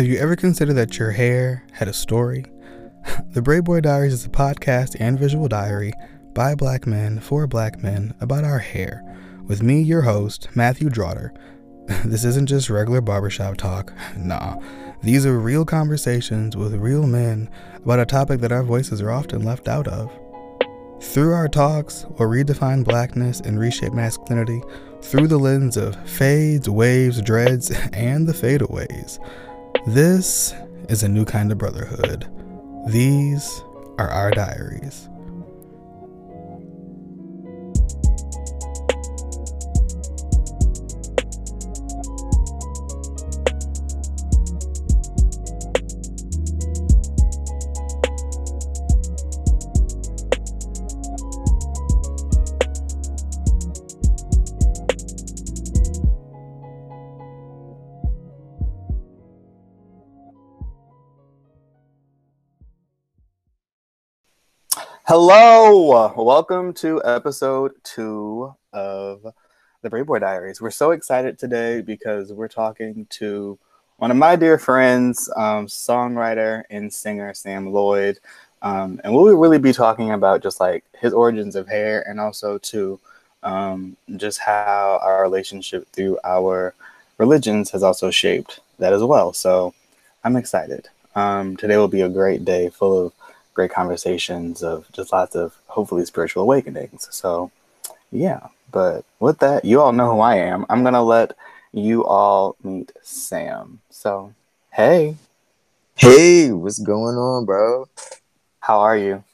Have you ever considered that your hair had a story? the Braid Boy Diaries is a podcast and visual diary by black men for black men about our hair, with me, your host, Matthew Draughter. this isn't just regular barbershop talk. Nah, these are real conversations with real men about a topic that our voices are often left out of. Through our talks, we'll redefine blackness and reshape masculinity through the lens of fades, waves, dreads, and the fadeaways. This is a new kind of brotherhood. These are our diaries. Hello, welcome to episode two of the Braid Boy Diaries. We're so excited today because we're talking to one of my dear friends, um, songwriter and singer Sam Loid, um, and we'll really be talking about just like his origins of hair and also to um, just how our relationship through our religions has also shaped that as well. So I'm excited. Um, today will be a great day full of great conversations of just lots of hopefully spiritual awakenings. So, yeah. But with that, you all know who I am. I'm gonna let you all meet Sam. So, hey. Hey, what's going on, bro? How are you?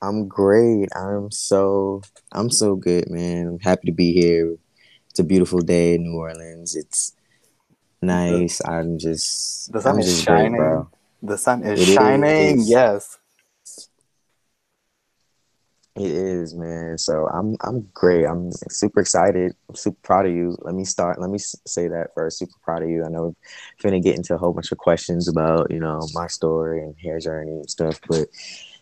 I'm great. I'm so I'm so good, man. I'm happy to be here. It's a beautiful day in New Orleans. It's nice. I'm just the sun I'm is shining. great. The sun is It shining. is. Yes. It is, man. So I'm I'm great. I'm super excited. I'm super proud of you. Let me start. Let me say that first. Super proud of you. I know we're finna get into a whole bunch of questions about you know my story and hair journey and stuff, but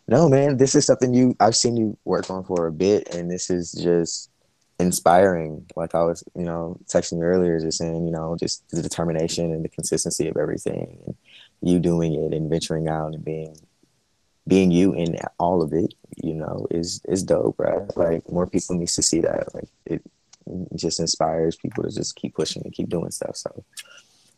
no, man, this is something you I've seen you work on for a bit, and this is just inspiring. Like I was, you know, texting you earlier, just saying, you know, just the determination and the consistency of everything, and you doing it and venturing out and being being you in all of it, you know, is is dope, right? Like more people needs to see that. Like it just inspires people to just keep pushing and keep doing stuff. So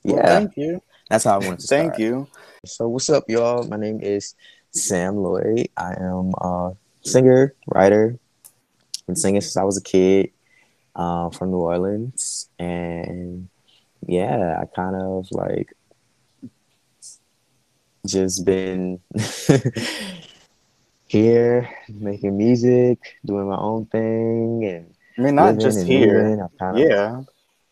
Well, yeah, thank you. that's how I want to start. Thank you. So what's up, y'all? My name is Sam Loid. I am a singer, writer. Been singing since I was a kid, uh, from New Orleans, and yeah, I kind of like just been here making music, doing my own thing, and I mean, not just here. Kind of Yeah.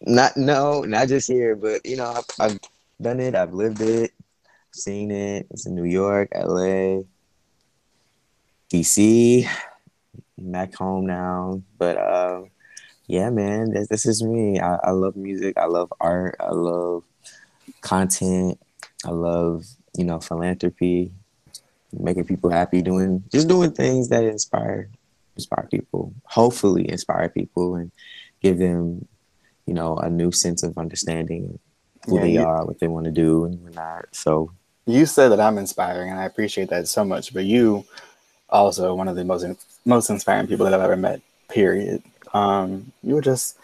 not no, not just here, but you know, I've, I've done it. I've lived it, seen it. It's in New York, LA, DC, back home now. But uh, yeah, man, this, this is me. I, I love music. I love art. I love content. I love you know philanthropy, making people happy, doing just doing things that inspire inspire people. Hopefully, inspire people and give them you know, a new sense of understanding who Yeah, they you- are, what they want to do, and whatnot. So You said that I'm inspiring, and I appreciate that so much. But you also one of the most most inspiring people that I've ever met. Period. Um, you were just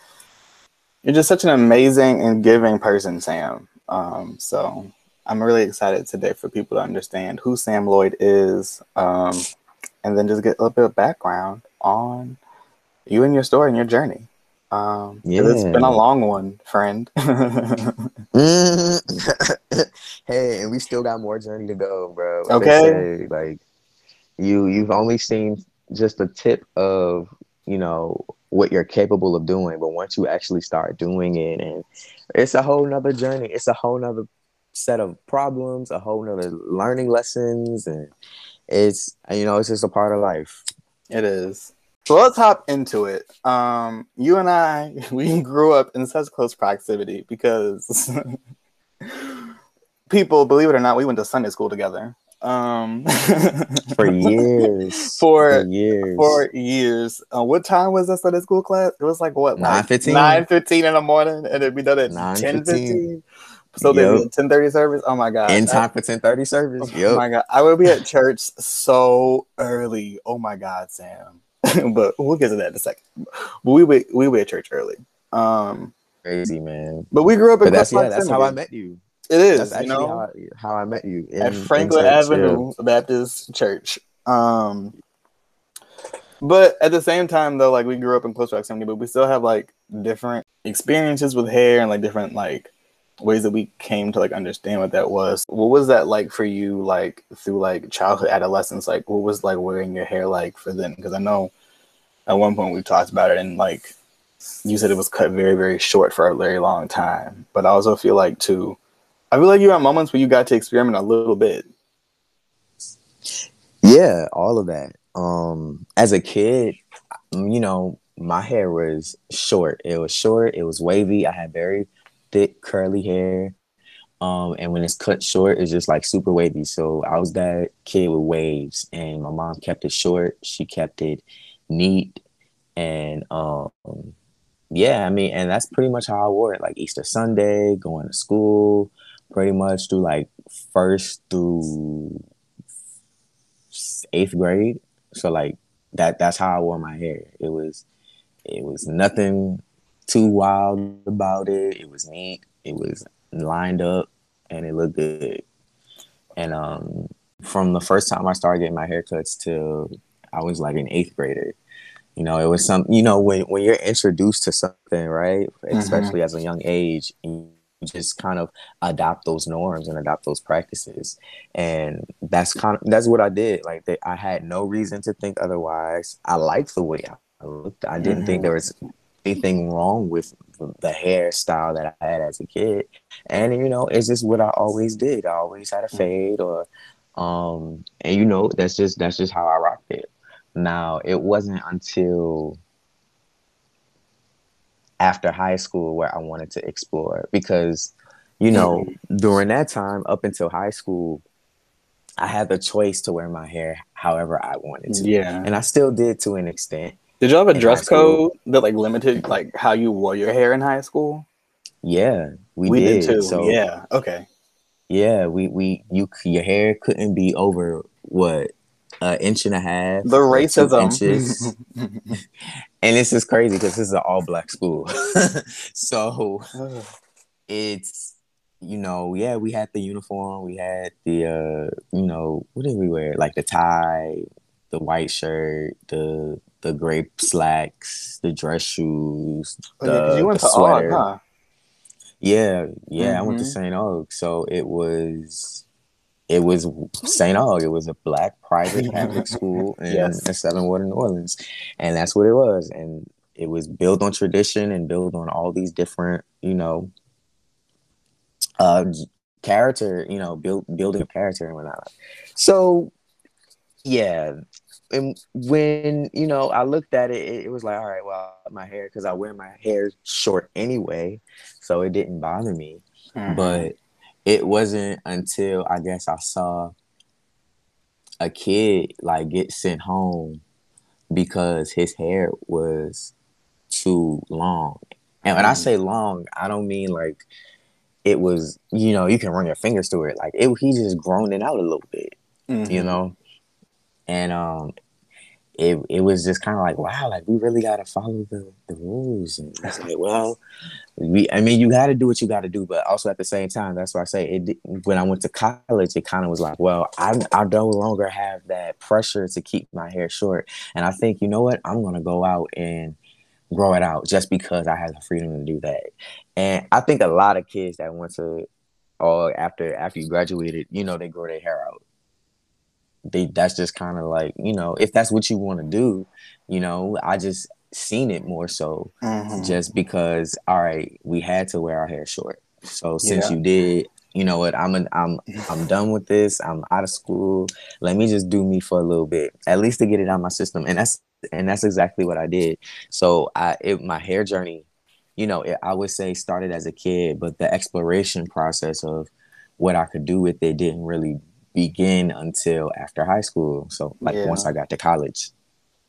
you're just such an amazing and giving person, Sam. Um, so I'm really excited today for people to understand who Sam Loid is, um, and then just get a little bit of background on you and your story and your journey. Um, 'cause it's been a long one, friend. hey, and we still got more journey to go, bro. Okay. say, like you you've only seen just the tip of, you know, what you're capable of doing. But once you actually start doing it and it's a whole nother journey. It's a whole nother set of problems, a whole nother learning lessons and it's you know, it's just a part of life. It is. So let's hop into it. Um, you and I, we grew up in such close proximity because people, believe it or not, we went to Sunday school together. Um, For years. For- years. for years. Uh, what time was that Sunday school class? It was like what, like 9:15? nine fifteen in the morning, and it'd be done at ten fifteen. So they be at ten thirty service. Oh my god! In time for ten thirty service. Oh my god! I would be at church so early. Oh my god, Sam. but we'll get to that in a second. But we we we be at church early. Um, crazy man. But we grew up in. That's yeah. That's how I met you. It is. That's actually you know? how, I, how I met you in, at Franklin Avenue yeah. Baptist Church. Um, but at the same time, though, like we grew up in close proximity, but we still have like different experiences with hair and like different like ways that we came to like understand what that was. What was that like for you, like through like childhood, adolescence? Like, what was like wearing your hair like for then? Because I know at one point we talked about it, and like you said, it was cut very, very short for a very long time. But I also feel like too, I feel like you had moments where you got to experiment a little bit. Yeah, all of that. Um, as a kid, you know, my hair was short. It was short. It was wavy. I had very thick curly hair. Um, and when it's cut short, it's just like super wavy. So I was that kid with waves, and my mom kept it short. She kept it neat, and um, yeah, I mean, and that's pretty much how I wore it. Like Easter Sunday, going to school, pretty much through like first through eighth grade. So like that that's how I wore my hair. It was it was nothing too wild about it. It was neat. It was lined up and it looked good. And um from the first time I started getting my haircuts till I was like an eighth grader. You know, it was some you know, when when you're introduced to something, right? Mm-hmm. Especially as a young age, you just kind of adopt those norms and adopt those practices and that's kind of that's what i did like they, i had no reason to think otherwise i liked the way i looked i didn't mm-hmm. think there was anything wrong with the hairstyle that i had as a kid and you know it's just what i always did i always had a mm. fade or um and you know that's just that's just how i rocked it now it wasn't until after high school where I wanted to explore because, you know, mm-hmm. during that time up until high school, I had the choice to wear my hair however I wanted to. Yeah. And I still did to an extent. Did y'all have a dress code that like limited like how you wore your hair in high school? Yeah, we, we did. did. too. So yeah, okay. Yeah, we we you your hair couldn't be over what an inch and a half. The racism. and this is crazy because this is an all black school. so it's you know, yeah, we had the uniform, we had the uh, you know, what did we wear? Like the tie, the white shirt, the the gray slacks, the dress shoes, the, oh, yeah, you went to sweater. huh? Yeah, yeah, mm-hmm. I went to mm-hmm. St. Aug, so it was it was St. Aug. It was a black private Catholic school in, yes. in Seventh Ward, New Orleans, and that's what it was. And it was built on tradition and built on all these different, you know, uh, character, you know, build building a character and whatnot. So, yeah, and when you know I looked at it, it was like, all right, well, my hair because I wear my hair short anyway, so it didn't bother me. Mm-hmm. But it wasn't until I guess I saw a kid like get sent home because his hair was too long. And when. I say long, I don't mean like it was, you know, you can run your fingers through it. Like it, he just grown it out a little bit, mm-hmm. you know. And um, it it was just kind of like wow, like we really got to follow the the rules. And it's like, well, we I mean, you got to do what you got to do, but also at the same time, that's why I say it. When I went to college, it kind of was like, well, I I no longer have that pressure to keep my hair short, and I think you know what, I'm gonna go out and grow it out just because I have the freedom to do that. And I think a lot of kids that went to or after after you graduated, you know, they grow their hair out they that's just kind of like you know if that's what you want to do you know i just seen it more so mm-hmm. just because all right we had to wear our hair short so since yeah. you did you know what i'm an, i'm i'm done with this i'm out of school let me just do me for a little bit at least to get it out of my system and that's and that's exactly what i did so i it, my hair journey you know it, i would say started as a kid but the exploration process of what i could do with it didn't really begin until after high school. So like yeah. once I got to college.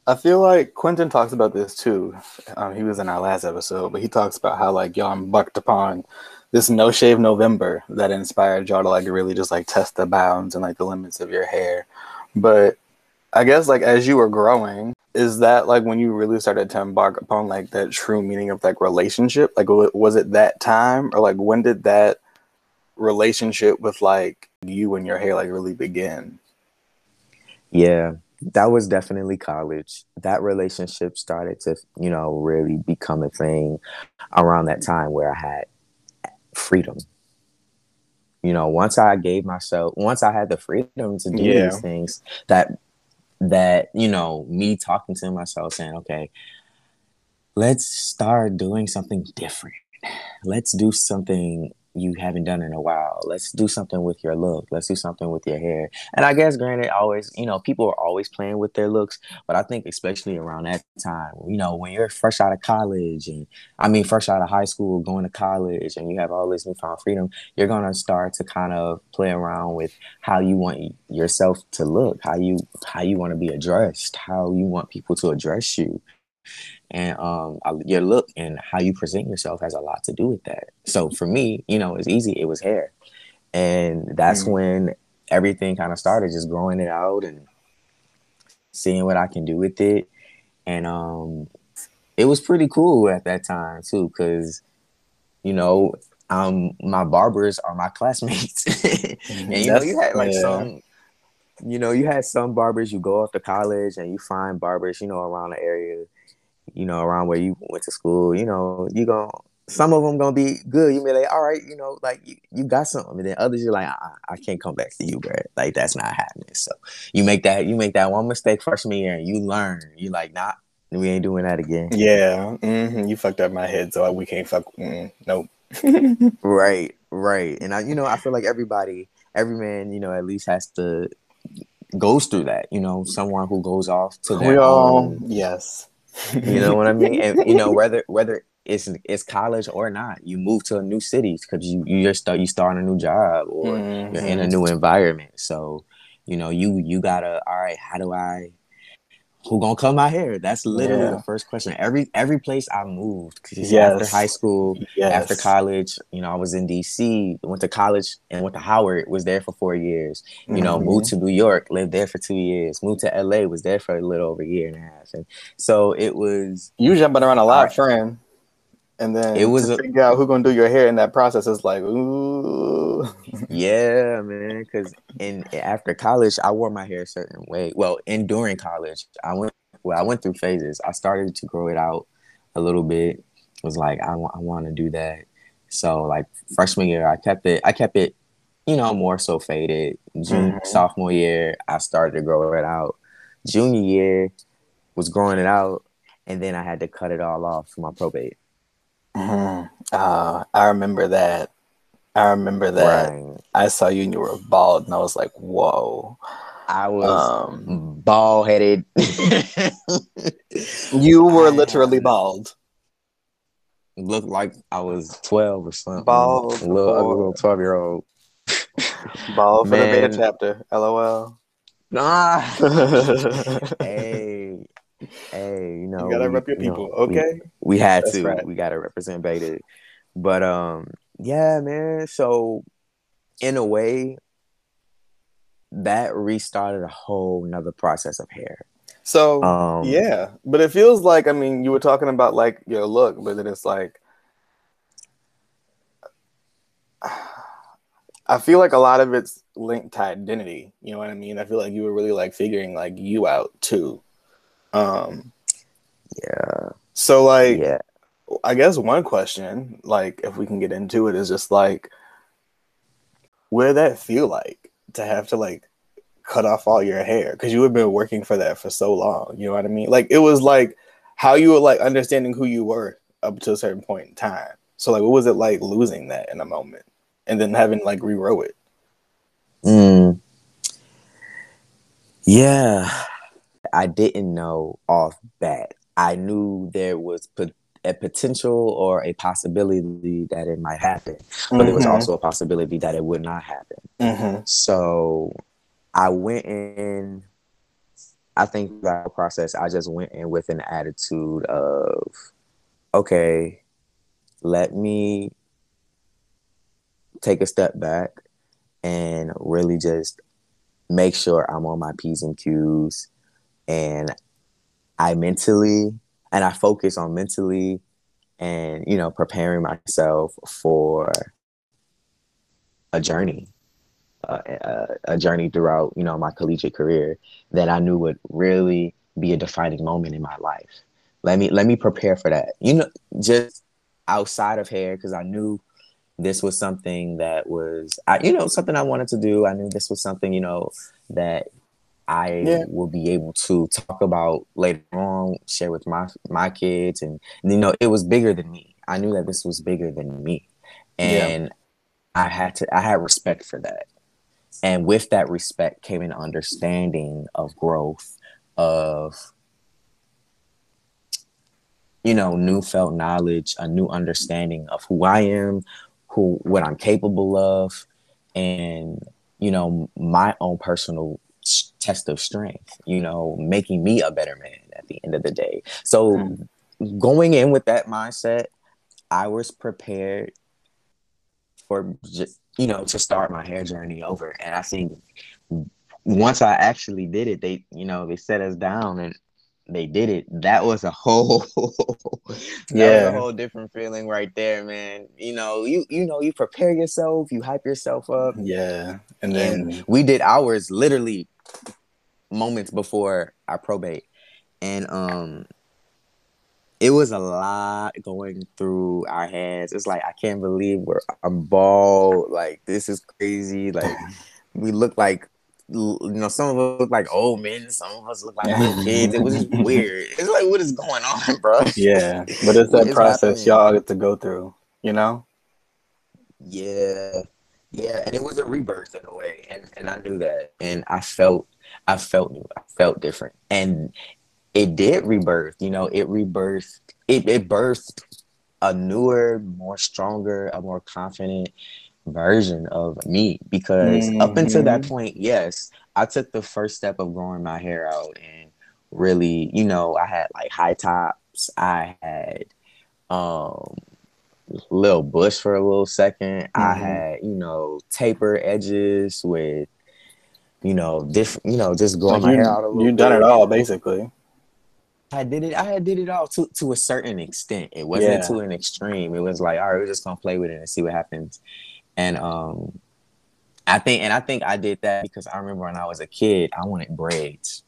I feel like Quentin talks about this too. Um, he was in our last episode, but he talks about how like y'all embarked upon this no shave November that inspired y'all to like really just like test the bounds and like the limits of your hair. But I guess like as you were growing, is that like when you really started to embark upon like that true meaning of like relationship? Like was it that time or like when did that relationship with like you and your hair like really begin? Yeah, that was definitely college. That relationship started to, you know, really become a thing around that time where I had freedom. You know, once I gave myself, once I had the freedom to do yeah. these things, that that you know, me talking to myself saying, okay, let's start doing something different. Let's do something you haven't done in a while. Let's do something with your look. Let's do something with your hair. And I guess, granted, always, you know, people are always playing with their looks, but I think especially around that time, you know, when you're fresh out of college and I mean, fresh out of high school, going to college, and you have all this newfound freedom, you're gonna start to kind of play around with how you want yourself to look, how you how you want to be addressed, how you want people to address you and um, your look and how you present yourself has a lot to do with that. So for me, you know, it's easy. It was hair, and that's mm. when everything kind of started, just growing it out and seeing what I can do with it, and um, it was pretty cool at that time too, because you know, um, my barbers are my classmates, and you know, you had like yeah. some you know, you had some barbers you go off to college and you find barbers, you know, around the area you know, around where you went to school, you know, you going some of them gonna be good. You may like, all right, you know, like you, you got something, and then others you're like, I, I can't come back to you, bro. Like that's not happening. So you make that you make that one mistake freshman year, and you learn. You like, nah, we ain't doing that again. Yeah, mm-hmm. you fucked up my head, so we can't fuck. Mm, nope. right, right, and I, you know, I feel like everybody, every man, you know, at least has to goes through that. You know, someone who goes off to we all, yes you know what I mean? And you know whether whether it's it's college or not, you move to a new city because you you just start you start a new job or mm-hmm. you're in a mm-hmm. new environment. So you know you you gotta all right. How do I who gonna cut my hair? That's literally yeah. the first question. Every every place I moved, because yes. after high school, yes. after college, you know, I was in DC, went to college and went to Howard, was there for four years. You mm-hmm. know, moved to New York, lived there for two years, moved to LA, was there for a little over a year and a half. And so it was You jumping around a lot, friend. And then it was to a, figure out who gonna do your hair in that process is like, ooh. yeah, man. Because in after college, I wore my hair a certain way. Well, in during college, I went. Well, I went through phases. I started to grow it out a little bit. Was like, I want, I want to do that. So like freshman year, I kept it. I kept it, you know, more so faded. June, mm-hmm. sophomore year, I started to grow it out. Junior year was growing it out, and then I had to cut it all off for my probate. Mm-hmm. Uh, I remember that. I remember that. Right. I saw you and you were bald, and I was like, "Whoa!" I was um, bald headed. you were literally bald. Looked like I was twelve or something. Bald, a little, little twelve year old. Bald for Man. the beta chapter. LOL. Nah. hey, hey, you know, you gotta we, rep your people, know, okay? We, we had That's to. Right. We gotta represent Beta. But um, yeah, man. So in a way, that restarted a whole another process of hair. So um, yeah, but it feels like I mean, you were talking about like your look, but then it's like I feel like a lot of it's linked to identity. You know what I mean? I feel like you were really like figuring like you out too. Um, yeah. So like, yeah. I guess one question, like, if we can get into it, is just like, what did that feel like to have to like cut off all your hair because you had been working for that for so long? You know what I mean? Like, it was like how you were like understanding who you were up to a certain point in time. So like, what was it like losing that in a moment and then having like regrow it? Mm. Yeah, I didn't know off bat. I knew there was a potential or a possibility that it might happen, but mm-hmm. there was mm-hmm. also a possibility that it would not happen. Mm-hmm. So I went in. I think that process. I just went in with an attitude of, okay, let me take a step back and really just make sure I'm on my P's and Q's and I mentally and I focus on mentally and you know preparing myself for a journey uh, a, a, journey throughout you know my collegiate career that I knew would really be a defining moment in my life. Let me let me prepare for that. You know, just outside of hair because I knew this was something that was I, you know something I wanted to do. I knew this was something you know that I yeah. will be able to talk about later on, share with my my kids, and you know it was bigger than me. I knew that this was bigger than me, and yeah. I had to I had respect for that. And with that respect came an understanding of growth, of you know, new felt knowledge, a new understanding of who I am, who what I'm capable of, and you know, my own personal test of strength, you know, making me a better man at the end of the day. So mm. going in with that mindset, I was prepared for just you know to start my hair journey over and i think once i actually did it they you know they set us down and they did it that was a whole yeah a whole different feeling right there man you know you you know you prepare yourself you hype yourself up yeah and then and we did ours literally moments before our probate and um it was a lot going through our heads. It's like I can't believe we're I'm bald. Like this is crazy. Like we look like you know, some of us look like old men, some of us look like little kids. It was just weird. It's like what is going on, bro? Yeah, but it's that process y'all get to go through. You know? Yeah, yeah, and it was a rebirth in a way, and and I knew that, and I felt I felt new. I felt different, and it did rebirth. You know, it rebirthed. It it birthed a newer, more stronger, a more confident version of me. Because mm-hmm. up until that mm-hmm. point, yes, I took the first step of growing my hair out and really, you know, I had like high tops. I had um little bush for a little 2nd mm-hmm. I had, you know, taper edges with you know, different, you know, just growing like my you, hair out a little. You've done it all, basically. I did it. I had did it all to to a certain extent. It wasn't yeah. to an extreme. It was like, all right, we're just gonna play with it and see what happens. And um, I think, and I think I did that because I remember when I was a kid, I wanted braids.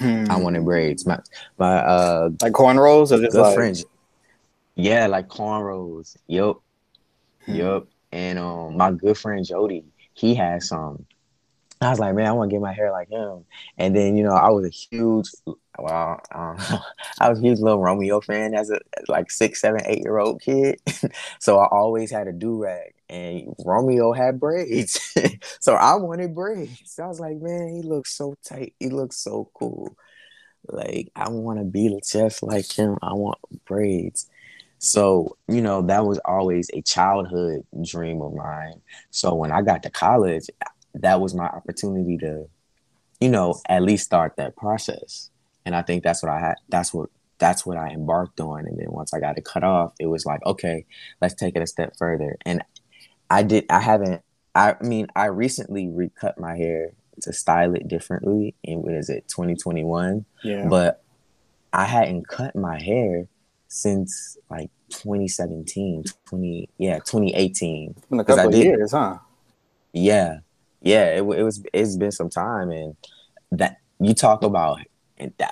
Hmm. I wanted braids. My my uh, like cornrows or just like fringe. Yeah, like cornrows. Yep, hmm. yep. And um, my good friend Jody, he had some. I was like, man, I want to get my hair like him. And then, you know, I was a huge well, um, I was a huge little Romeo fan as a like six, seven, eight year old kid. so I always had a do rag, and Romeo had braids. so I wanted braids. I was like, man, he looks so tight. He looks so cool. Like I want to be just like him. I want braids. So, you know, that was always a childhood dream of mine. So when I got to college, that was my opportunity to, you know, at least start that process and I think that's what I had. That's what that's what I embarked on. And then once I got it cut off, it was like, okay, let's take it a step further. And I did. I haven't. I mean, I recently recut my hair to style it differently. And what is it, 2021? Yeah. But I hadn't cut my hair since like 2017, 20 yeah, 2018. It's been a couple of years, huh? Yeah, yeah. It, it was. It's been some time, and that you talk about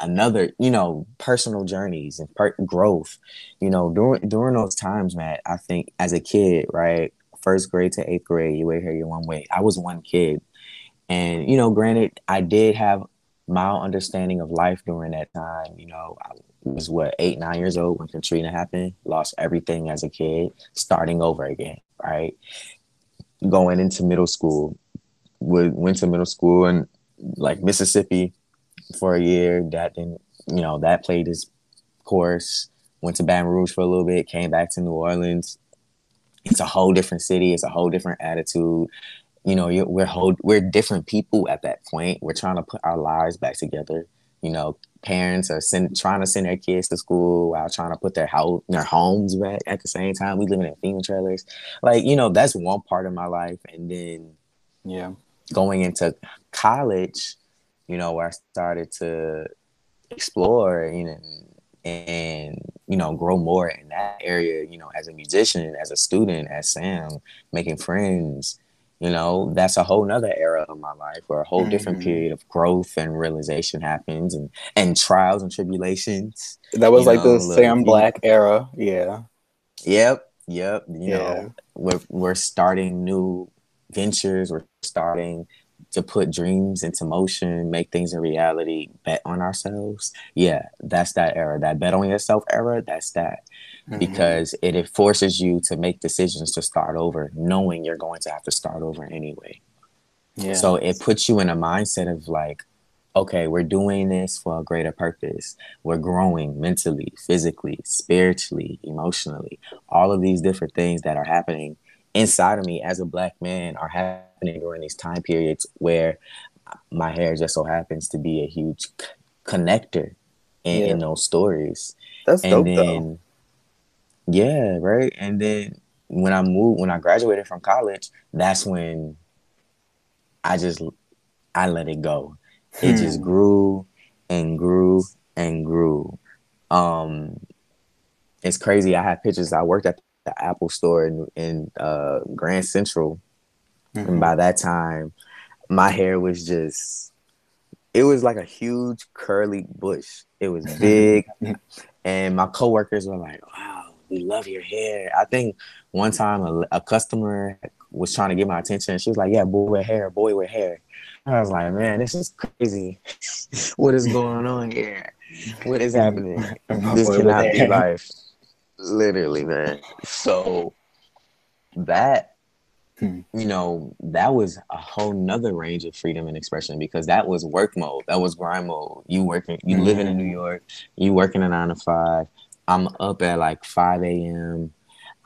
another you know personal journeys and per- growth you know during during those times man i think as a kid right first grade to eighth grade you wait here you're one way i was one kid and you know granted i did have my understanding of life during that time you know i was what eight nine years old when katrina happened lost everything as a kid starting over again right going into middle school went to middle school and like mississippi for a year. That didn't, you know, that played his course. Went to Baton Rouge for a little bit. Came back to New Orleans. It's a whole different city. It's a whole different attitude. You know, we're whole, we're different people at that point. We're trying to put our lives back together. you know, parents are send, trying to send their kids to school while trying to put their house their homes back at the same time. We living in FEMA trailers. Like, you know, that's one part of my life. And then yeah, going into college, you know, where I started to explore, you know, and you know, grow more in that area, you know, as a musician, as a student, as Sam, making friends, you know that's a whole nother era of my life where a whole mm-hmm. different period of growth and realization happens and and trials and tribulations that was like know, the sam black era yeah yep yep you yeah. know we're, we're starting new ventures we're starting to put dreams into motion make things a reality bet on ourselves yeah that's that era that bet on yourself era that's that mm-hmm. because it, it forces you to make decisions to start over, knowing you're going to have to start over anyway. Yeah. So it puts you in a mindset of like, okay, we're doing this for a greater purpose. We're growing mentally, physically, spiritually, emotionally. All of these different things that are happening inside of me as a black man are happening during these time periods where my hair just so happens to be a huge c- connector in, yeah. in, those stories. That's and dope, then, though. Yeah, right. And then when I moved, when I graduated from college, that's when I just I let it go. It hmm. just grew and grew and grew. Um, it's crazy. I have pictures. I worked at the Apple store in, in uh, Grand Central, mm-hmm. and by that time, my hair was just. It was like a huge curly bush. It was big, and my coworkers were like, "Wow, we love your hair. I think one time a, a customer was trying to get my attention. She was like, yeah, boy with hair, boy with hair. I was like, man, this is crazy. what is going on here? What is happening? this cannot be life. Literally, man. So that Hmm. you know, that was a whole nother range of freedom and expression because that was work mode. That was grind mode. You working, you mm-hmm. living in New York, you working a nine to five, I'm up at like 5 a.m.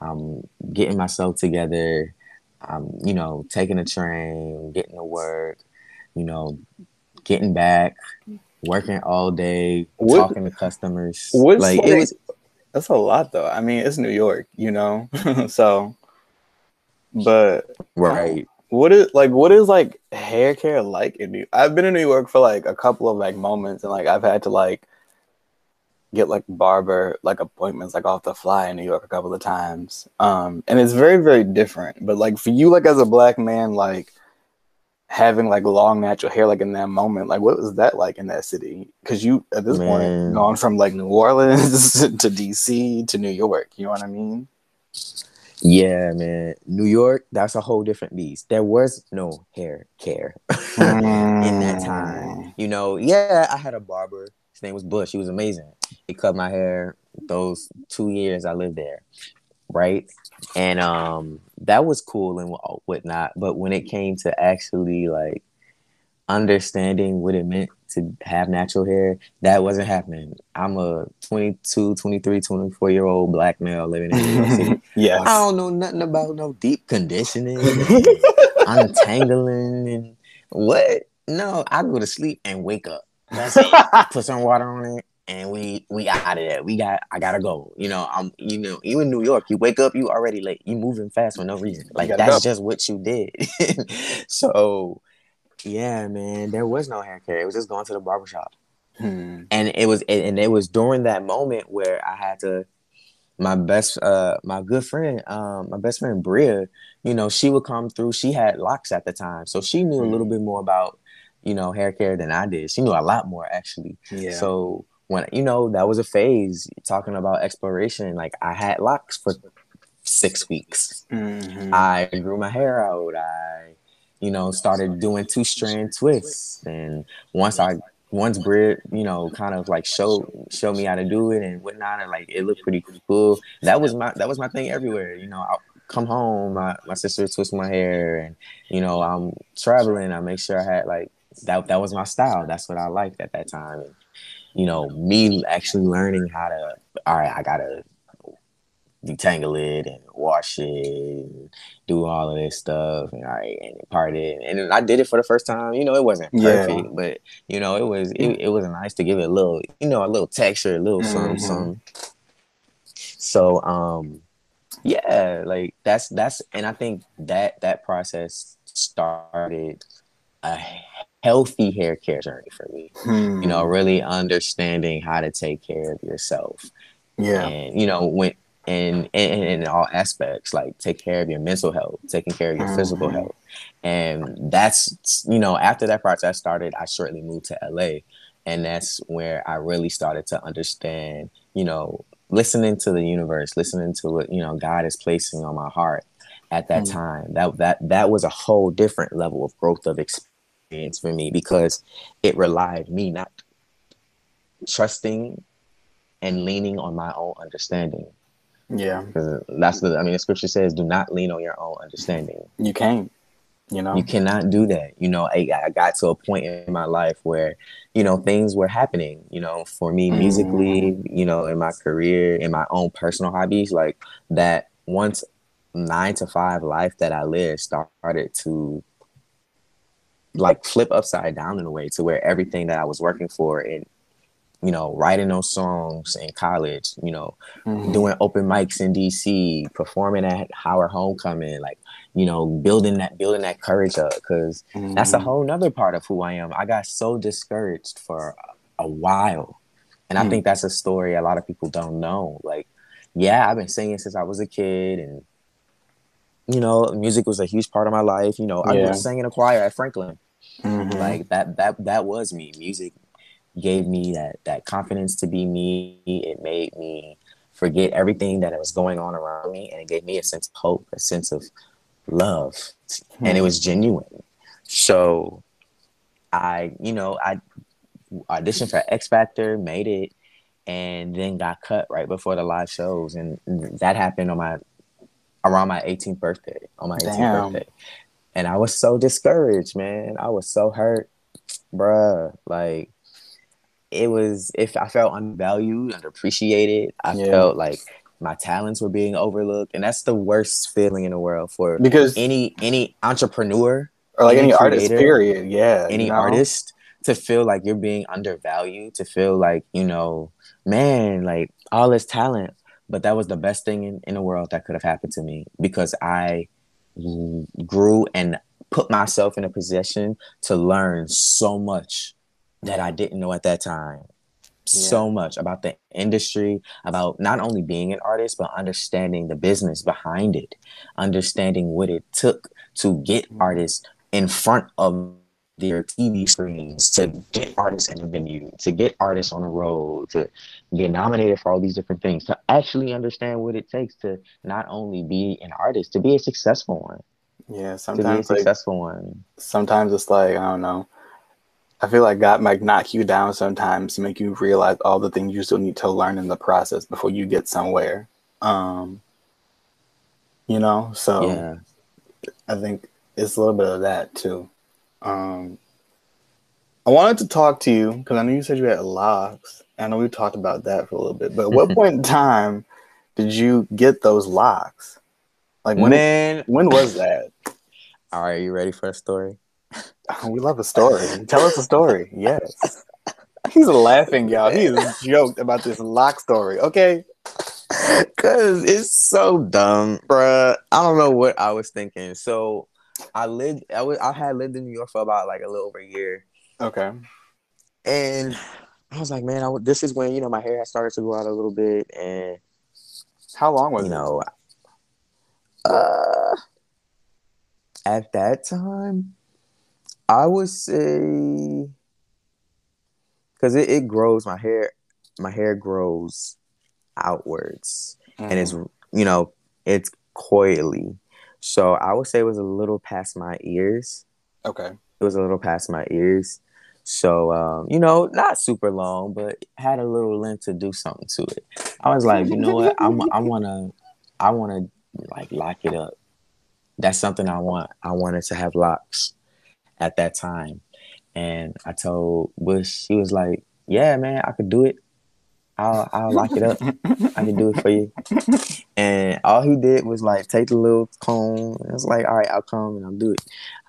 I'm getting myself together. I'm, you know, taking a train, getting to work, you know, getting back, working all day, what, talking to customers. like it was that's a lot though. I mean, it's New York, you know. so but right. What is like what is like hair care like in New I've been in New York for like a couple of like moments and like I've had to like get like barber like appointments like off the fly in New York a couple of times. Um, and it's very very different. But like for you, like as a black man, like having like long natural hair, like in that moment, like what was that like in that city? Because you at this man. point gone from like New Orleans to DC to New York. You know what I mean? Yeah, man. New York, that's a whole different beast. There was no hair care mm. in that time. You know, yeah, I had a barber his name was Bush. He was amazing. He cut my hair those two years I lived there, right? And um, that was cool and whatnot. But when it came to actually like understanding what it meant to have natural hair, that wasn't happening. I'm a 22, 23, 24 year old black male living in New York City. yeah. I don't know nothing about no deep conditioning, untangling, and what? No, I go to sleep and wake up. That's it. Put some water on it, and we we out of there. We got I gotta go. You know, I'm you know, you in New York, you wake up, you already late. You moving fast for no reason. Like that's just what you did. so yeah, man, there was no hair care. It was just going to the barbershop. Hmm. And it was and it was during that moment where I had to my best uh my good friend um my best friend Bria, you know, she would come through. She had locks at the time. So she knew hmm. a little bit more about you know, hair care than I did. She knew a lot more actually. Yeah. So when you know that was a phase talking about exploration. Like I had locks for six weeks. Mm-hmm. I grew my hair out. I, you know, started doing two strand twists. And once I once Brit, you know, kind of like show show me how to do it and whatnot, and like it looked pretty cool. That was my that was my thing everywhere. You know, I come home, my, my sister twists my hair, and you know, I'm traveling. I make sure I had like that that was my style. That's what I liked at that time. And, you know, me actually learning how to all right, I gotta detangle it and wash it and do all of this stuff and I and part it and I did it for the first time. You know, it wasn't perfect, yeah. but you know, it was it, it was nice to give it a little, you know, a little texture, a little mm-hmm. something, So um yeah, like that's that's and I think that that process started a healthy hair care journey for me. Hmm. You know, hmm. really understanding how to take care of yourself. Yeah. And you know, when in, in, in all aspects, like take care of your mental health, taking care of your mm-hmm. physical health. And that's, you know, after that process started, I shortly moved to LA. And that's where I really started to understand, you know, listening to the universe, listening to what, you know, God is placing on my heart at that mm-hmm. time. That that that was a whole different level of growth of experience for me because it relied me not trusting and leaning on my own understanding yeah. Because that's the, I mean, the scripture says, do not lean on your own understanding. You can't, you know? You cannot do that. You know, I, I got to a point in my life where, you know, things were happening, you know, for me musically, mm. you know, in my career, in my own personal hobbies, like that once nine to five life that I lived started to like flip upside down in a way to where everything that I was working for and you know, writing those songs in college, you know, mm-hmm. doing open mics in DC, performing at Howard Homecoming, like, you know, building that building that courage up because mm-hmm. that's a mm-hmm. whole nother part of who I am. I got so discouraged for a while. And mm-hmm. I mm. think that's a story a lot of people don't know. Like, yeah, I've been singing since I was a kid and you know, music was a huge part of my life. You know, yeah. I was singing a choir at Franklin. Mm-hmm. Like that that that was me. Music gave me that that confidence to be me. It made me forget everything that was going on around me, and it gave me a sense of hope, a sense of love, hmm. and it was genuine. So, I, you know, I auditioned for X Factor, made it, and then got cut right before the live shows, and that happened on my around my 18th birthday. On my 18th Damn. birthday, and I was so discouraged, man. I was so hurt, bruh. Like it was if I felt unvalued, underappreciated. I yeah. felt like my talents were being overlooked, and that's the worst feeling in the world for because any any entrepreneur or like any, any artist, period. Yeah, any you know? artist to feel like you're being undervalued, to feel like you know, man, like all this talent. But that was the best thing in, in the world that could have happened to me because I grew and put myself in a position to learn so much that I didn't know at that time. Yeah. So much about the industry, about not only being an artist, but understanding the business behind it, understanding what it took to get mm-hmm. artists in front of their TV screens, to get artists in the venue, to get artists on the road, to get nominated for all these different things, to actually understand what it takes to not only be an artist, to be a successful one. Yeah, sometimes to be a successful like, one. Sometimes it's like I don't know I feel like God might knock you down sometimes to make you realize all the things you still need to learn in the process before you get somewhere. Um, you know, so yeah. I think it's a little bit of that too. Um, I wanted to talk to you because I know you said you had locks. I know we talked about that for a little bit, but at what point in time did you get those locks? Like when? Man, when was that? All right, you ready for a story? We love a story. Tell us a story. Yes. He's laughing, y'all. He is joked about this lock story. Okay. Cause it's so dumb, bruh. I don't know what I was thinking. So I lived I was I had lived in New York for about like a little over a year. Okay. And I was like, man, I, this is when, you know, my hair had started to grow out a little bit and how long was you it? know uh at that time I would say because it, it grows my hair my hair grows outwards. Mm. and it's mm. you know it's coily. So i would say it was a little past my ears. Okay. It was a little past my ears. So um, you know not super long but had a little length to do something to it. I was like you know what? I'm, i want to i want to like lock it up. That's something i want i wanted to have locks at that time. And I told Bush, he was like, Yeah, man, I could do it. I'll I'll lock it up. I can do it for you. And all he did was like take the little comb. I was like, all right, I'll come and I'll do it.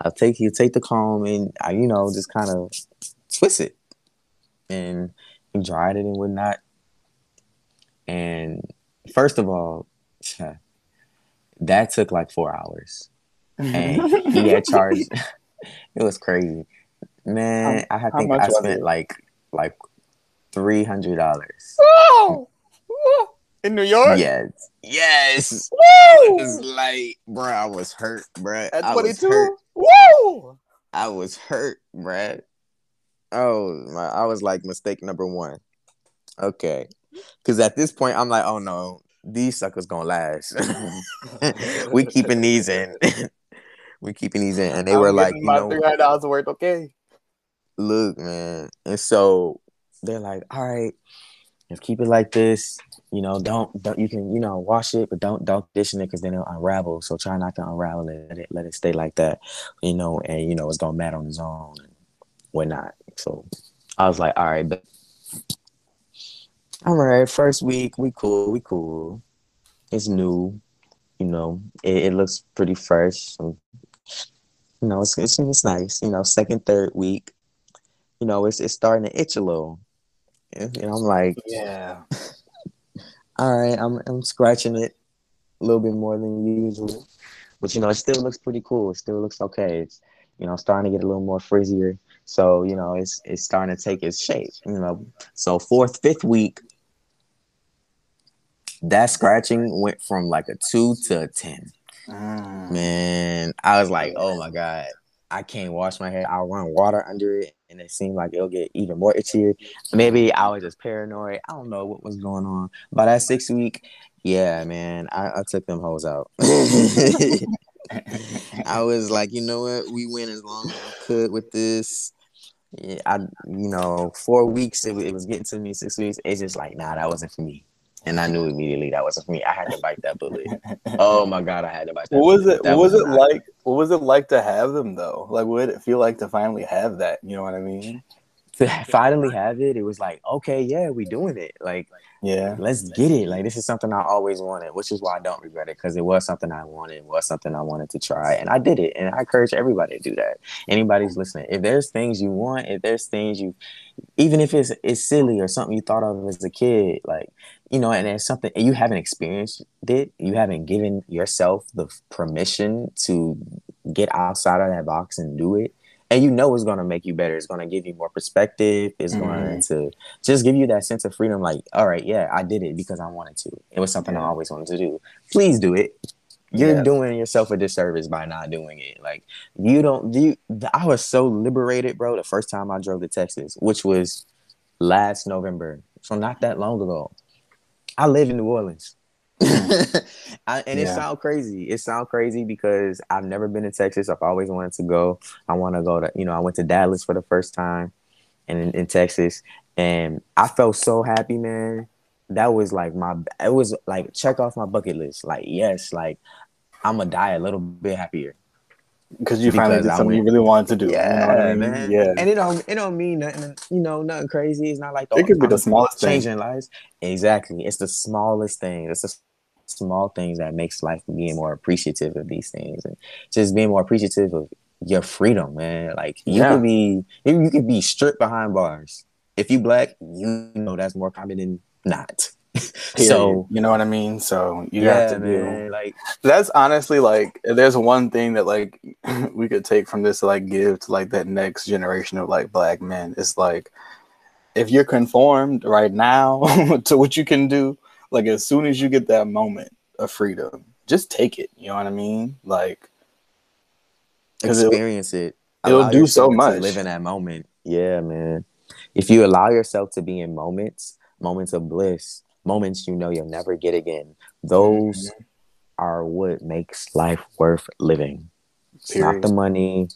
I'll take you take the comb and I, you know, just kind of twist it. And he dried it and whatnot. And first of all, that took like four hours. And he had charged it was crazy. Man, how, I think I spent it? like like three hundred dollars. In New York? Yes. Yes. Woo! It was like, bro, I was hurt, bro. At 22? Woo! I was hurt, bro. Oh, my, I was like mistake number one. Okay. Because at this point, I'm like, oh no, these suckers gonna last. we keeping these in. we keeping these in. And they I'm were like, you know, $300 worth, okay. Look, man. And so they're like, all right, just keep it like this. You know, don't don't you can you know wash it, but don't don't condition it because then it'll unravel. So try not to unravel it. Let it let it stay like that. You know, and you know it's gonna mat on its own and whatnot. So I was like, all right, but all right. First week, we cool, we cool. It's new. You know, it, it looks pretty fresh. You know, it's, it's it's nice. You know, second, third week, you know, it's it's starting to itch a little. And I'm like, yeah. all right, I'm I'm scratching it a little bit more than usual, but you know, it still looks pretty cool. It still looks okay. It's you know starting to get a little more frizzier. So you know, it's it's starting to take its shape. You know, so fourth, fifth week, that scratching went from like a two to a ten. Mm. Man, I was like, oh my god, I can't wash my hair. I'll run water under it and it seemed like it'll get even more itchier. Maybe I was just paranoid. I don't know what was going on. By that six week, yeah, man, I, I took them hoes out. I was like, you know what? We went as long as we could with this. Yeah, I, you know, four weeks it, it was getting to me. Six weeks, it's just like, nah, that wasn't for me and I knew immediately that wasn't for me. I had to bite that bullet. oh my god, I had to bite that. What was it? What was, was it like? What was it like to have them though? Like, what did it feel like to finally have that? You know what I mean? To finally have it, it was like, okay, yeah, we doing it. Like, yeah, let's get it. Like, this is something I always wanted, which is why I don't regret it because it was something I wanted, it was something I wanted to try, and I did it. And I encourage everybody to do that. Anybody's listening, if there's things you want, if there's things you, even if it's it's silly or something you thought of as a kid, like you know, and it's something you haven't experienced it, you haven't given yourself the permission to get outside of that box and do it. And you know it's gonna make you better. It's gonna give you more perspective. It's mm-hmm. going to just give you that sense of freedom. Like, all right, yeah, I did it because I wanted to. It was something yeah. I always wanted to do. Please do it. You're yeah. doing yourself a disservice by not doing it. Like you don't. You. I was so liberated, bro. The first time I drove to Texas, which was last November, so not that long ago I live in New Orleans. I, and yeah. it sounds crazy. It sounds crazy because I've never been to Texas. I've always wanted to go. I want to go to, you know, I went to Dallas for the first time and in, in Texas. And I felt so happy, man. That was like my, it was like check off my bucket list. Like, yes, like I'm gonna die a little bit happier because you finally did something you really wanted to do. Yeah, you know I mean? man. Yeah, and it don't it don't mean nothing. You know, nothing crazy. It's not like the, it oh, could be the smallest changing thing. lives. Exactly, it's the smallest thing. It's the small things that makes life being more appreciative of these things and just being more appreciative of your freedom, man. Like you yeah. could be you could be stripped behind bars. If you black, you know that's more common than not. so you know what I mean. So you yeah, have to man, do like that's honestly like there's one thing that like we could take from this to like give to like that next generation of like black men. It's like if you're conformed right now to what you can do, like as soon as you get that moment of freedom, just take it. You know what I mean? Like experience it. It'll do so much. live in that moment. Yeah, man. If you allow yourself to be in moments, moments of bliss, moments you know you'll never get again. Those mm-hmm. are what makes life worth living. It's not the money.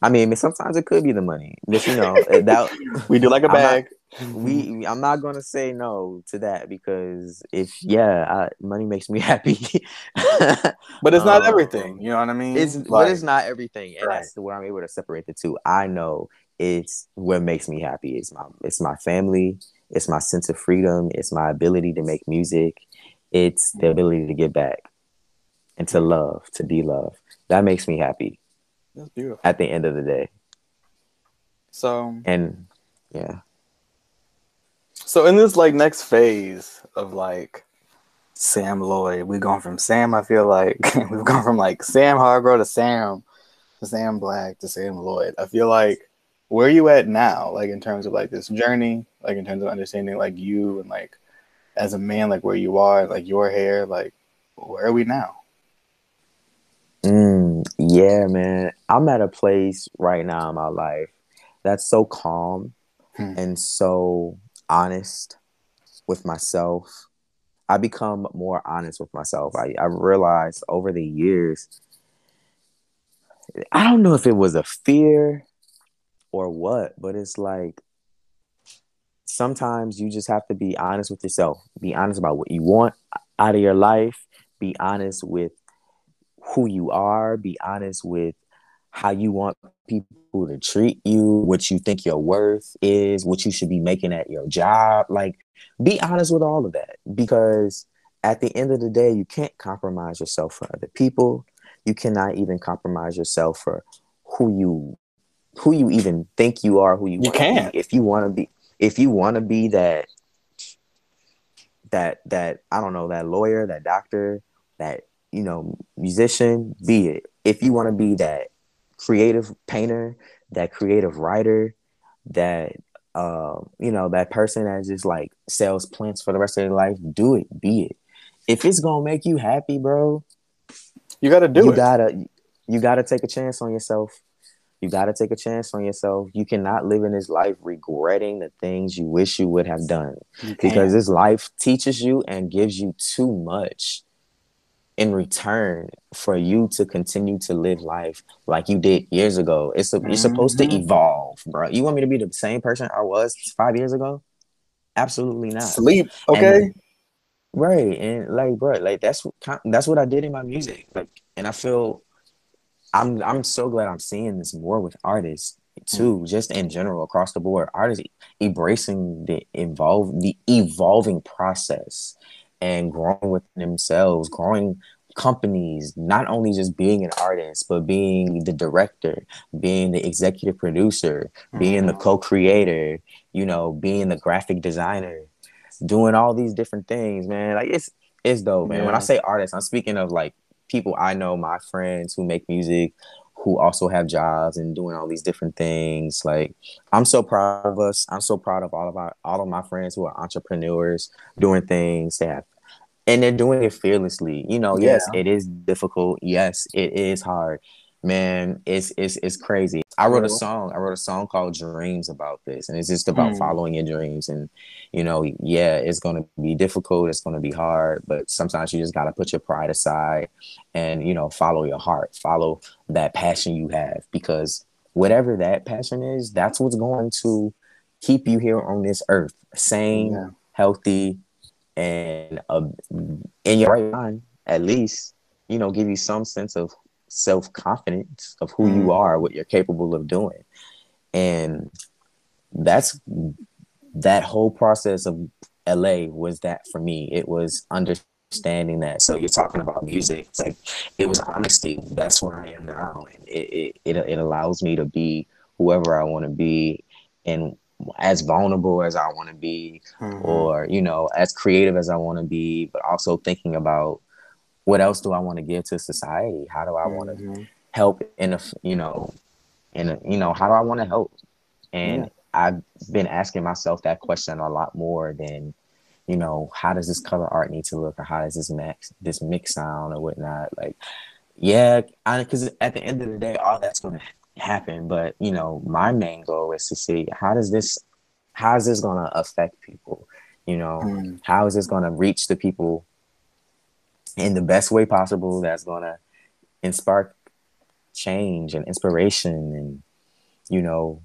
I mean, sometimes it could be the money. But you know, that we do like a bag. Not, we, I'm not gonna say no to that because if yeah, I, money makes me happy. but it's not um, everything. You know what I mean? It's like, but it's not everything, and right. that's where I'm able to separate the two. I know it's what makes me happy. It's my it's my family it's my sense of freedom, it's my ability to make music, it's the ability to give back and to love, to be loved. That makes me happy. That's beautiful. At the end of the day. So and yeah. So in this like next phase of like Sam Loid, we've gone from Sam. I feel like we've gone from like Sam Hargrove to Sam, to Sam Black to Sam Loid. I feel like where are you at now, like in terms of like this journey, like in terms of understanding like you and like as a man, like where you are, like your hair, like where are we now? Mm, yeah, man. I'm at a place right now in my life that's so calm hmm. and so honest with myself. I become more honest with myself. I, I realized over the years, I don't know if it was a fear or what, but it's like sometimes you just have to be honest with yourself. Be honest about what you want out of your life. Be honest with who you are. Be honest with how you want people to treat you, what you think your worth is, what you should be making at your job. Like, be honest with all of that because at the end of the day, you can't compromise yourself for other people. You cannot even compromise yourself for who you who you even think you are, who you, you can. If you want to be, if you want to be that, that that I don't know, that lawyer, that doctor, that you know, musician, be it. If you want to be that creative painter, that creative writer, that uh, you know, that person that just like sells plants for the rest of their life, do it, be it. If it's gonna make you happy, bro, you gotta do you it. Gotta you gotta take a chance on yourself. You got to take a chance on yourself. You cannot live in this life regretting the things you wish you would have done because this life teaches you and gives you too much in return for you to continue to live life like you did years ago. It's a, you're supposed to mm-hmm. evolve, bro. You want me to be the same person I was five years ago? Absolutely not. Sleep, okay. And, right, and like, bro, like that's that's what I did in my music. Like, and I feel I'm I'm so glad I'm seeing this more with artists too, mm. just in general across the board. Artists embracing the evolve the evolving process and growing with themselves, growing companies, not only just being an artist, but being the director, being the executive producer, mm-hmm. being the mm-hmm. co-creator, you know, being the graphic designer, doing all these different things, man. Like it's it's dope, man. Yeah. When I say artist, I'm speaking of like people I know, my friends who make music, who also have jobs and doing all these different things. Like I'm so proud of us. I'm so proud of all of our all of my friends who are entrepreneurs doing things. Have and they're doing it fearlessly. You know, yeah. yes, it is difficult. Yes, it is hard man it's it's it's crazy i wrote a song i wrote a song called dreams about this and it's just about mm. following your dreams and you know yeah it's going to be difficult it's going to be hard but sometimes you just got to put your pride aside and you know follow your heart follow that passion you have because whatever that passion is that's what's going to keep you here on this earth sane yeah. healthy and uh, in your right mind at least you know give you some sense of self confidence of who you mm. are, what you're capable of doing. And that's that whole process of LA was that for me. It was understanding that. So you're talking about music. It's like it was honesty. That's where I am now. And it, it, it, it allows me to be whoever I want to be and as vulnerable as I want to be, mm-hmm. or you know, as creative as I want to be, but also thinking about what else do I want to give to society? How do I want to mm-hmm. help in a you know, in a, you know, how do I want to help? And yeah. I've been asking myself that question a lot more than, you know, how does this color art need to look, or how does this mix this mix sound or whatnot? Like, yeah, because at the end of the day, all that's going to happen. But you know, my main goal is to see how does this, how is this going to affect people? You know, mm. how is this going to reach the people in the best way possible that's going to inspire change and inspiration and you know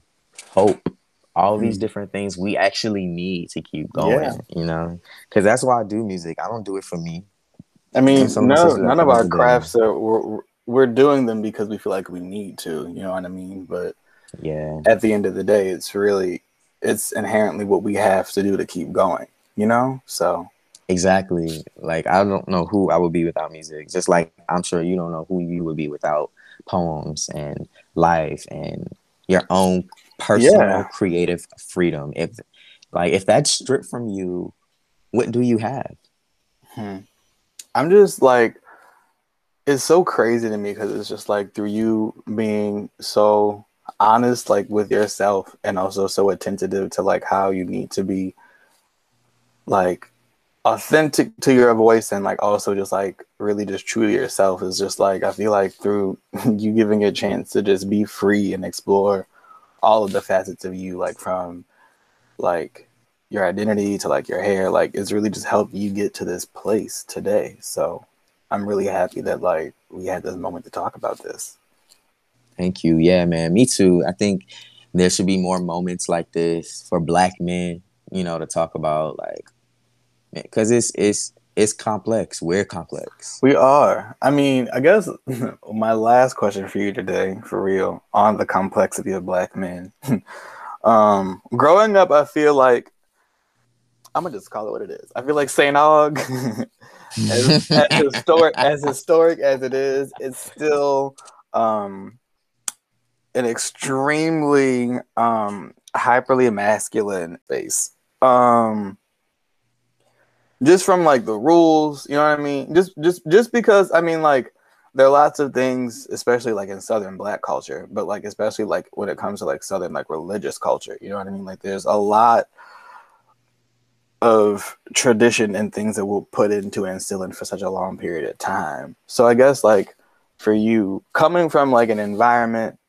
hope. All these mm. different things we actually need to keep going yeah. you know? Because that's why i do music. I don't do it for me. I mean no none of our crafts are we're, we're doing them because we feel like we need to you know what i mean? But yeah. at the end of the day it's really it's inherently what we have to do to keep going, you know? So exactly. Like I don't know who I would be without music. Just like I'm sure you don't know who you would be without poems and life and your own personal yeah. creative freedom. If like if that's stripped from you, what do you have? Hmm. I'm just like it's so crazy to me because it's just like through you being so honest like with yourself and also so attentive to like how you need to be like authentic to your voice and like also just like really just true to yourself is just like I feel like through you giving a chance to just be free and explore all of the facets of you like from like your identity to like your hair like it's really just helped you get to this place today so I'm really happy that like we had this moment to talk about this. Thank you. Yeah, man. Me too. I think there should be more moments like this for black men, you know, to talk about like because it's it's it's complex. We're complex. We are. I mean, I guess my last question for you today, for real, on the complexity of black men. um, growing up, I feel like I'm gonna just call it what it is. I feel like St. Aug as, as historic as historic as it is, it's still um, an extremely um, hyperly masculine face. Um, just from like the rules, you know what I mean? Just just just because I mean like there are lots of things, especially like in Southern Black culture, but like especially like when it comes to like Southern like religious culture, you know what I mean? Like there's a lot of tradition and things that we'll put into instilling for such a long period of time. So I guess like for you coming from like an environment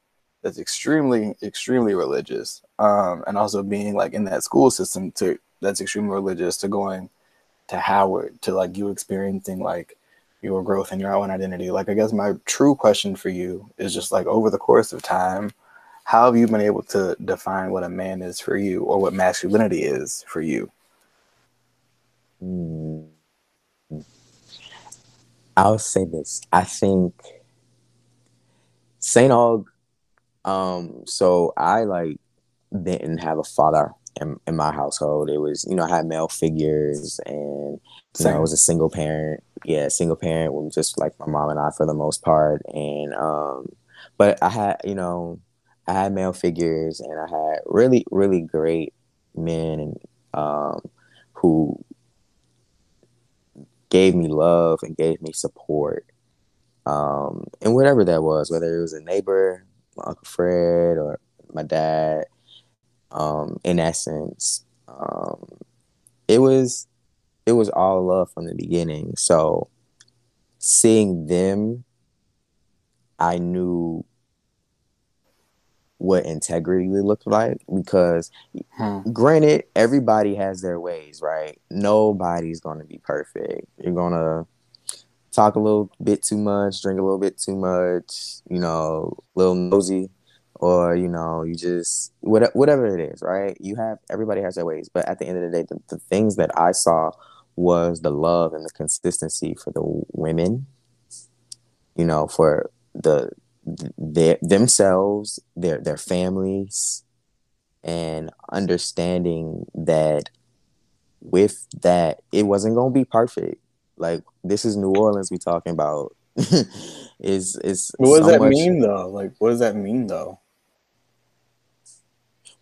that's extremely extremely religious um, and also being like in that school system to that's extremely religious to going to Howard to like you experiencing like your growth and your own identity like I guess my true question for you is just like over the course of time how have you been able to define what a man is for you or what masculinity is for you Hmm. I'll say this. I think St. Aug, um, so I like didn't have a father in, in my household. It was, you know, I had male figures and you know, I was a single parent. Yeah, single parent with just like my mom and I for the most part. And um, but I had, you know, I had male figures and I had really, really great men and um who gave me love and gave me support. Um, and whatever that was, whether it was a neighbor, my Uncle Fred, or my dad, um, in essence, um, it was it was all love from the beginning. So seeing them, I knew what integrity looked like because hmm. granted everybody has their ways right nobody's going to be perfect you're going to talk a little bit too much drink a little bit too much you know a little nosy or you know you just whatever it is right you have everybody has their ways but at the end of the day the, the things that i saw was the love and the consistency for the women you know for the their themselves, their their families, and understanding that with that it wasn't gonna be perfect. Like this is New Orleans we talking about. is is what does so that much... mean though? Like what does that mean though?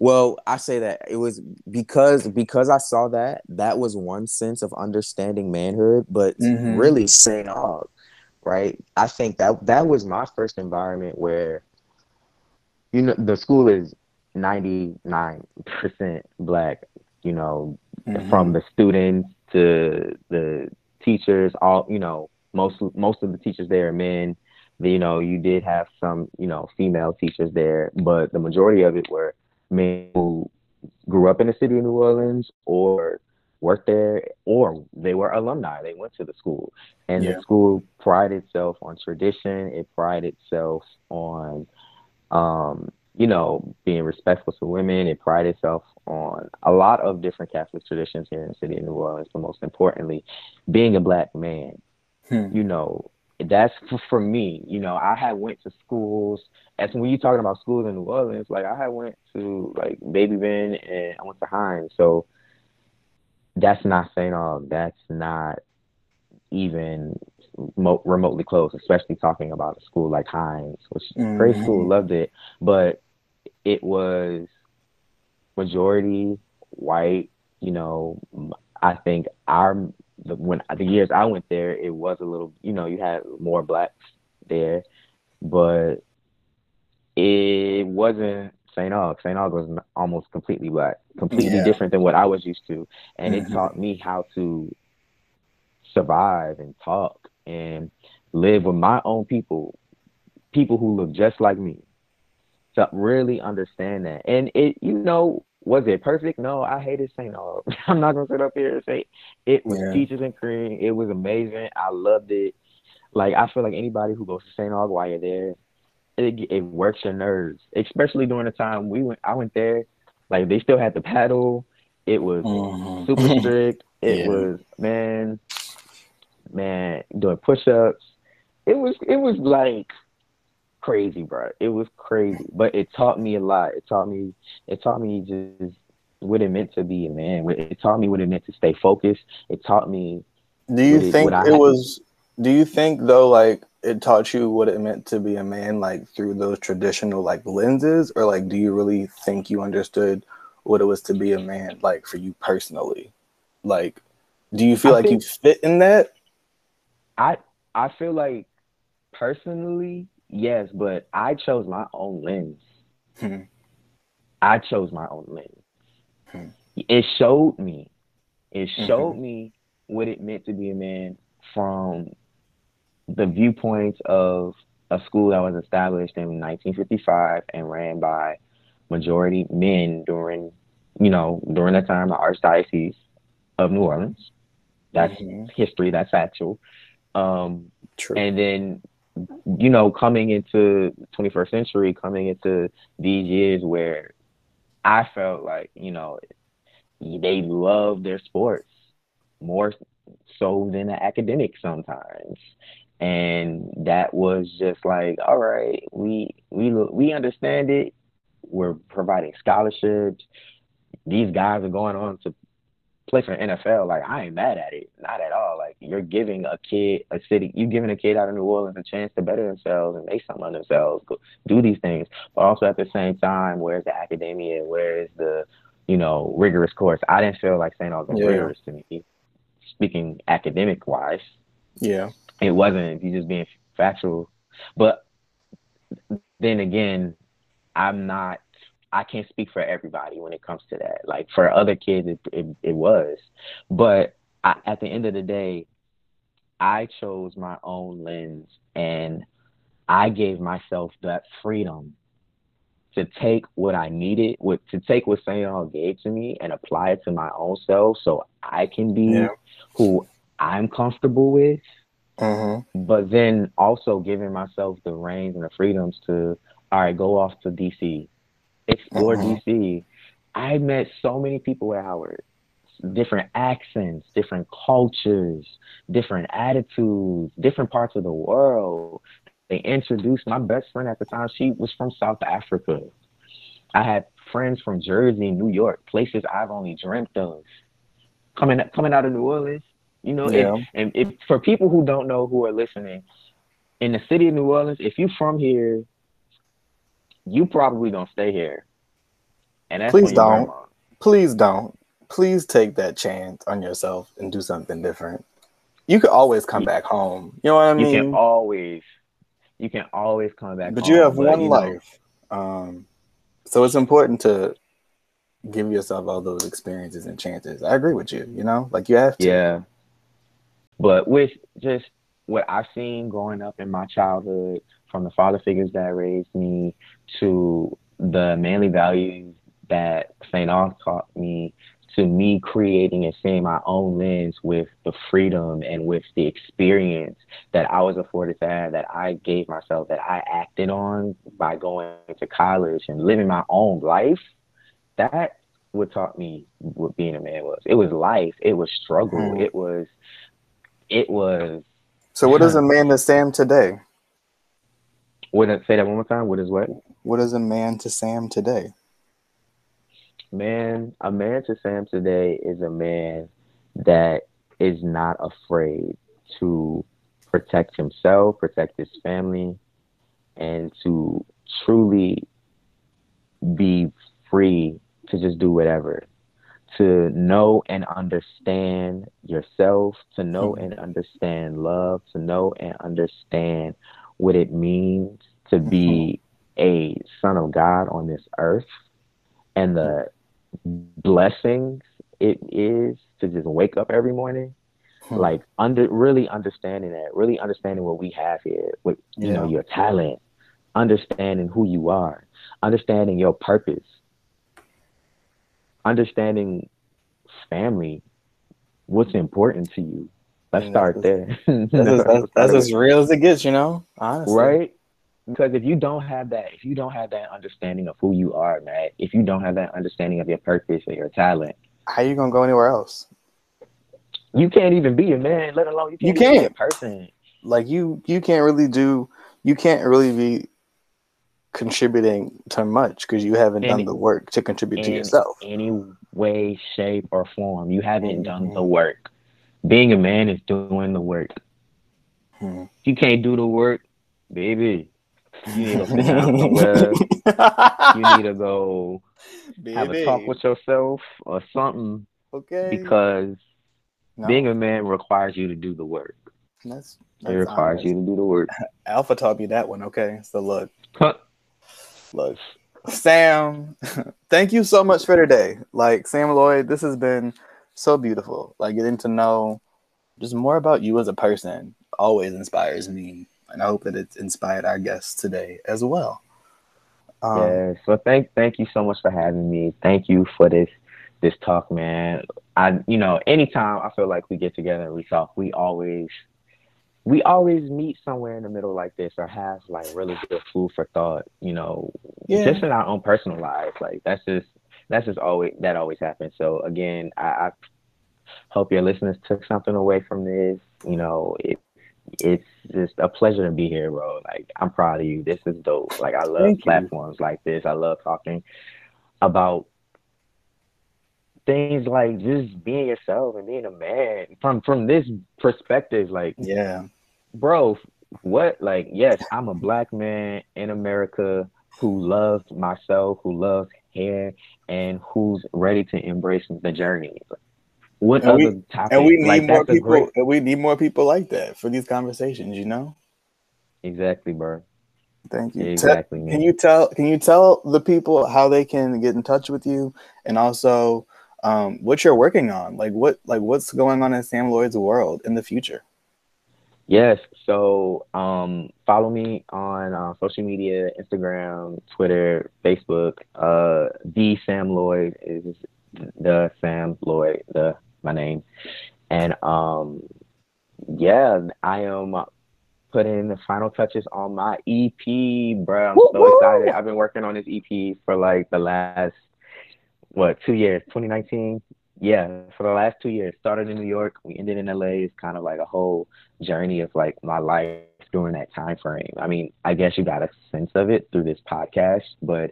Well, I say that it was because because I saw that that was one sense of understanding manhood, but mm-hmm. really saying, "Oh, right? I think that that was my first environment where, you know, the school is ninety nine percent black. You know, mm-hmm. from the students to the teachers, all you know, most most of the teachers there are men. You know, you did have some, you know, female teachers there, but the majority of it were men who grew up in the city of New Orleans or worked there or they were alumni. They went to the school. And yeah. the school prided itself on tradition. It prided itself on, um, you know, being respectful to women. It prided itself on a lot of different Catholic traditions here in the city of New Orleans, but most importantly, being a black man. Hmm. You know, that's for, for me. You know, I had went to schools. As when you talking about schools in New Orleans, like I had went to like Baby Ben and I went to Hynes. So that's not St. Aug. That's not even mo- remotely close, especially talking about a school like Hynes, which mm-hmm. great school, loved it, but it was majority white. You know, I think our the, when the years I went there, it was a little, you know, you had more blacks there, but it wasn't St. Aug. St. Aug was almost completely black, completely yeah. different than what I was used to, and mm-hmm. it taught me how to survive and talk and live with my own people, people who look just like me. To really understand that, and it, you know, was it perfect? No, I hated St. Aug. I'm not gonna sit up here and say it was yeah. peaches and cream. It was amazing. I loved it. Like I feel like anybody who goes to St. Aug while you're there, it, it works your nerves, especially during the time we went. I went there, like they still had the paddle. It was mm-hmm. super strict. It yeah. was man, man doing push-ups. It was it was like crazy, bro. It was crazy, but it taught me a lot. It taught me it taught me just what it meant to be a man. It taught me what it meant to stay focused. It taught me. Do you think it, it was? Do you think though, like it taught you what it meant to be a man, like through those traditional like lenses, or like do you really think you understood what it was to be a man, like for you personally? Like, do you feel I like you fit in that? I I feel like personally, yes, but I chose my own lens. Hmm. I chose my own lens. Hmm. It showed me. It mm-hmm. showed mm-hmm. me what it meant to be a man from the viewpoints of a school that was established in 1955 and ran by majority men during, you know, during that time, the Archdiocese of New Orleans. That's mm-hmm. history. That's actual. Um, True. And then, you know, coming into 21st century, coming into these years where I felt like, you know, they love their sports more so than the academic sometimes. And that was just like, all right, we we we understand it. We're providing scholarships. These guys are going on to play for NFL, like I ain't mad at it, not at all. Like you're giving a kid, a city, you're giving a kid out of New Orleans a chance to better themselves and make something of themselves, go, do these things. But also at the same time, where's the academia? Where's the, you know, rigorous course? I didn't feel like St. Aug was yeah. rigorous to me. Speaking academic wise, yeah, it wasn't. You just being factual, but then again, I'm not I can't speak for everybody when it comes to that. Like for other kids, it it, it was, but I, at the end of the day, I chose my own lens and I gave myself that freedom to take what I needed, with to take what St. Aug gave to me and apply it to my own self, so I can be yeah. who I'm comfortable with. Mm-hmm. But then also giving myself the reins and the freedoms to, all right, go off to DC, explore uh-huh. DC. I met so many people at Howard, different accents, different cultures, different attitudes, different parts of the world. They introduced my best friend at the time. She was from South Africa. I had friends from Jersey, New York, places I've only dreamt of. Coming coming out of New Orleans, you know, yeah. and, and if, for people who don't know who are listening, in the city of New Orleans, if you're from here, you probably don't stay here. And please don't. Please don't. Please take that chance on yourself and do something different. You could always come back home. You know what I mean? You can always. You can always come back. But home, you have but, one you life. Um, so it's important to give yourself all those experiences and chances. I agree with you. You know, like you have to. Yeah. But with just what I've seen growing up in my childhood, from the father figures that raised me to the manly values that St. Aug taught me to me creating and seeing my own lens with the freedom and with the experience that I was afforded to have, that I gave myself, that I acted on by going to college and living my own life, that what taught me what being a man was. It was life. It was struggle. Mm. It was, it was So, what is a man to Sam today? What say that one more time? What is what? What is a man to Sam today? Man, a man to Sam today is a man that is not afraid to protect himself, protect his family, and to truly be free to just do whatever. To know and understand yourself, to know mm-hmm. and understand love, to know and understand what it means to be mm-hmm. a son of God on this earth and the blessings it is to just wake up every morning hmm. like under really understanding that really understanding what we have here with you yeah. know your talent understanding who you are understanding your purpose understanding family what's important to you let's start there. that's, that's, that's as real as it gets you know? Honestly. Right? Because if you don't have that if you don't have that understanding of who you are man if you don't have that understanding of your purpose or your talent how you gonna go anywhere else? you can't even be a man let alone you can't, you can't. be a person. Like you you can't really do you can't really be contributing to much because you haven't done the work to contribute to yourself. any way shape or form. You haven't mm-hmm. done the work being a man is doing the work hmm. you can't do the work baby you need to sit down somewhere. you need to go Baby. have a talk with yourself or something. Okay. Because no. being a man requires you to do the work. That's, that's it requires honest. you to do the work. Alpha taught me that one. Okay, so look, huh. look, Sam, thank you so much for today. Like Sam Loid, this has been so beautiful. Like getting to know just more about you as a person always inspires me and I hope that it's inspired our guests today as well. Um, yeah. So thank thank you so much for having me. Thank you for this this talk, man. I you know anytime I feel like we get together and we talk, we always we always meet somewhere in the middle like this or have like really good food for thought, you know, yeah. just in our own personal lives. Like that's just that's just always that always happens. So again, I, I hope your listeners took something away from this. You know, it it's just a pleasure to be here, bro. Like I'm proud of you. This is dope. Like I love Thank platforms you. like this. I love talking about things like just being yourself and being a man from from this perspective. Like yeah, bro. What like yes, I'm a black man in America who loves myself, who loves hair, and who's ready to embrace the journey. What and other we, topic? And we need like, more people. Great... And we need more people like that for these conversations. You know. Exactly, bro. Thank you. Exactly. Tell, can you tell? Can you tell the people how they can get in touch with you, and also um, what you're working on? Like what? Like what's going on in Sam Loid's world in the future? Yes. So um, follow me on uh, social media: Instagram, Twitter, Facebook. Uh, the Sam Loid is the Sam Loid, the my name. And um, yeah, I am putting the final touches on my EP, bro. I'm so excited. I've been working on this EP for like the last what two years? 2019. Yeah, for the last two years. Started in New York, we ended in LA. It's kind of like a whole journey of like my life during that time frame. I mean, I guess you got a sense of it through this podcast, but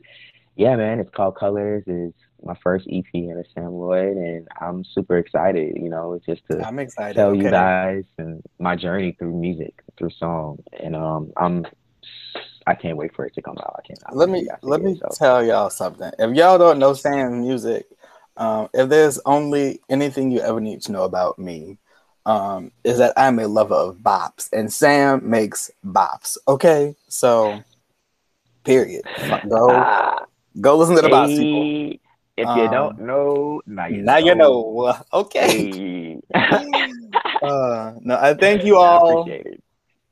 yeah, man, it's called Colors. It's my first EP in a Sam Loid, and I'm super excited. You know, just to I'm excited. tell okay. you guys and my journey through music, through song, and um, I'm I can't wait for it to come out. I can't. Let me let me so. tell y'all something. If y'all don't know Sam's music, um, if there's only anything you ever need to know about me, um, is that I'm a lover of bops, and Sam makes bops. Okay, so period. Go uh, go listen to the bops, people. If you um, don't know, now you now know. you know. Okay. uh, no, I thank you all. I appreciate,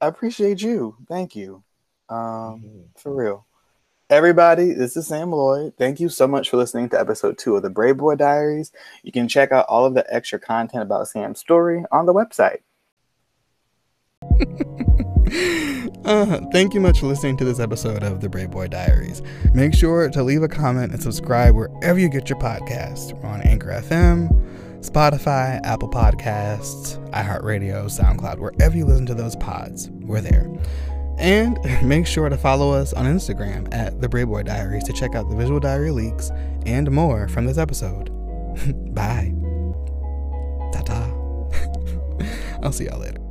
I appreciate you. Thank you. Um, mm-hmm. For real. Everybody, this is Sam Loid. Thank you so much for listening to episode two of the Braid Boy Diaries. You can check out all of the extra content about Sam's story on the website. Uh, thank you much for listening to this episode of the Braid Boy Diaries. Make sure to leave a comment and subscribe wherever you get your podcasts. We're on Anchor FM, Spotify, Apple Podcasts, iHeartRadio, SoundCloud, wherever you listen to those pods, we're there. And make sure to follow us on Instagram at The Braid Boy Diaries to check out the visual diary leaks and more from this episode. Bye. Ta ta. I'll see y'all later.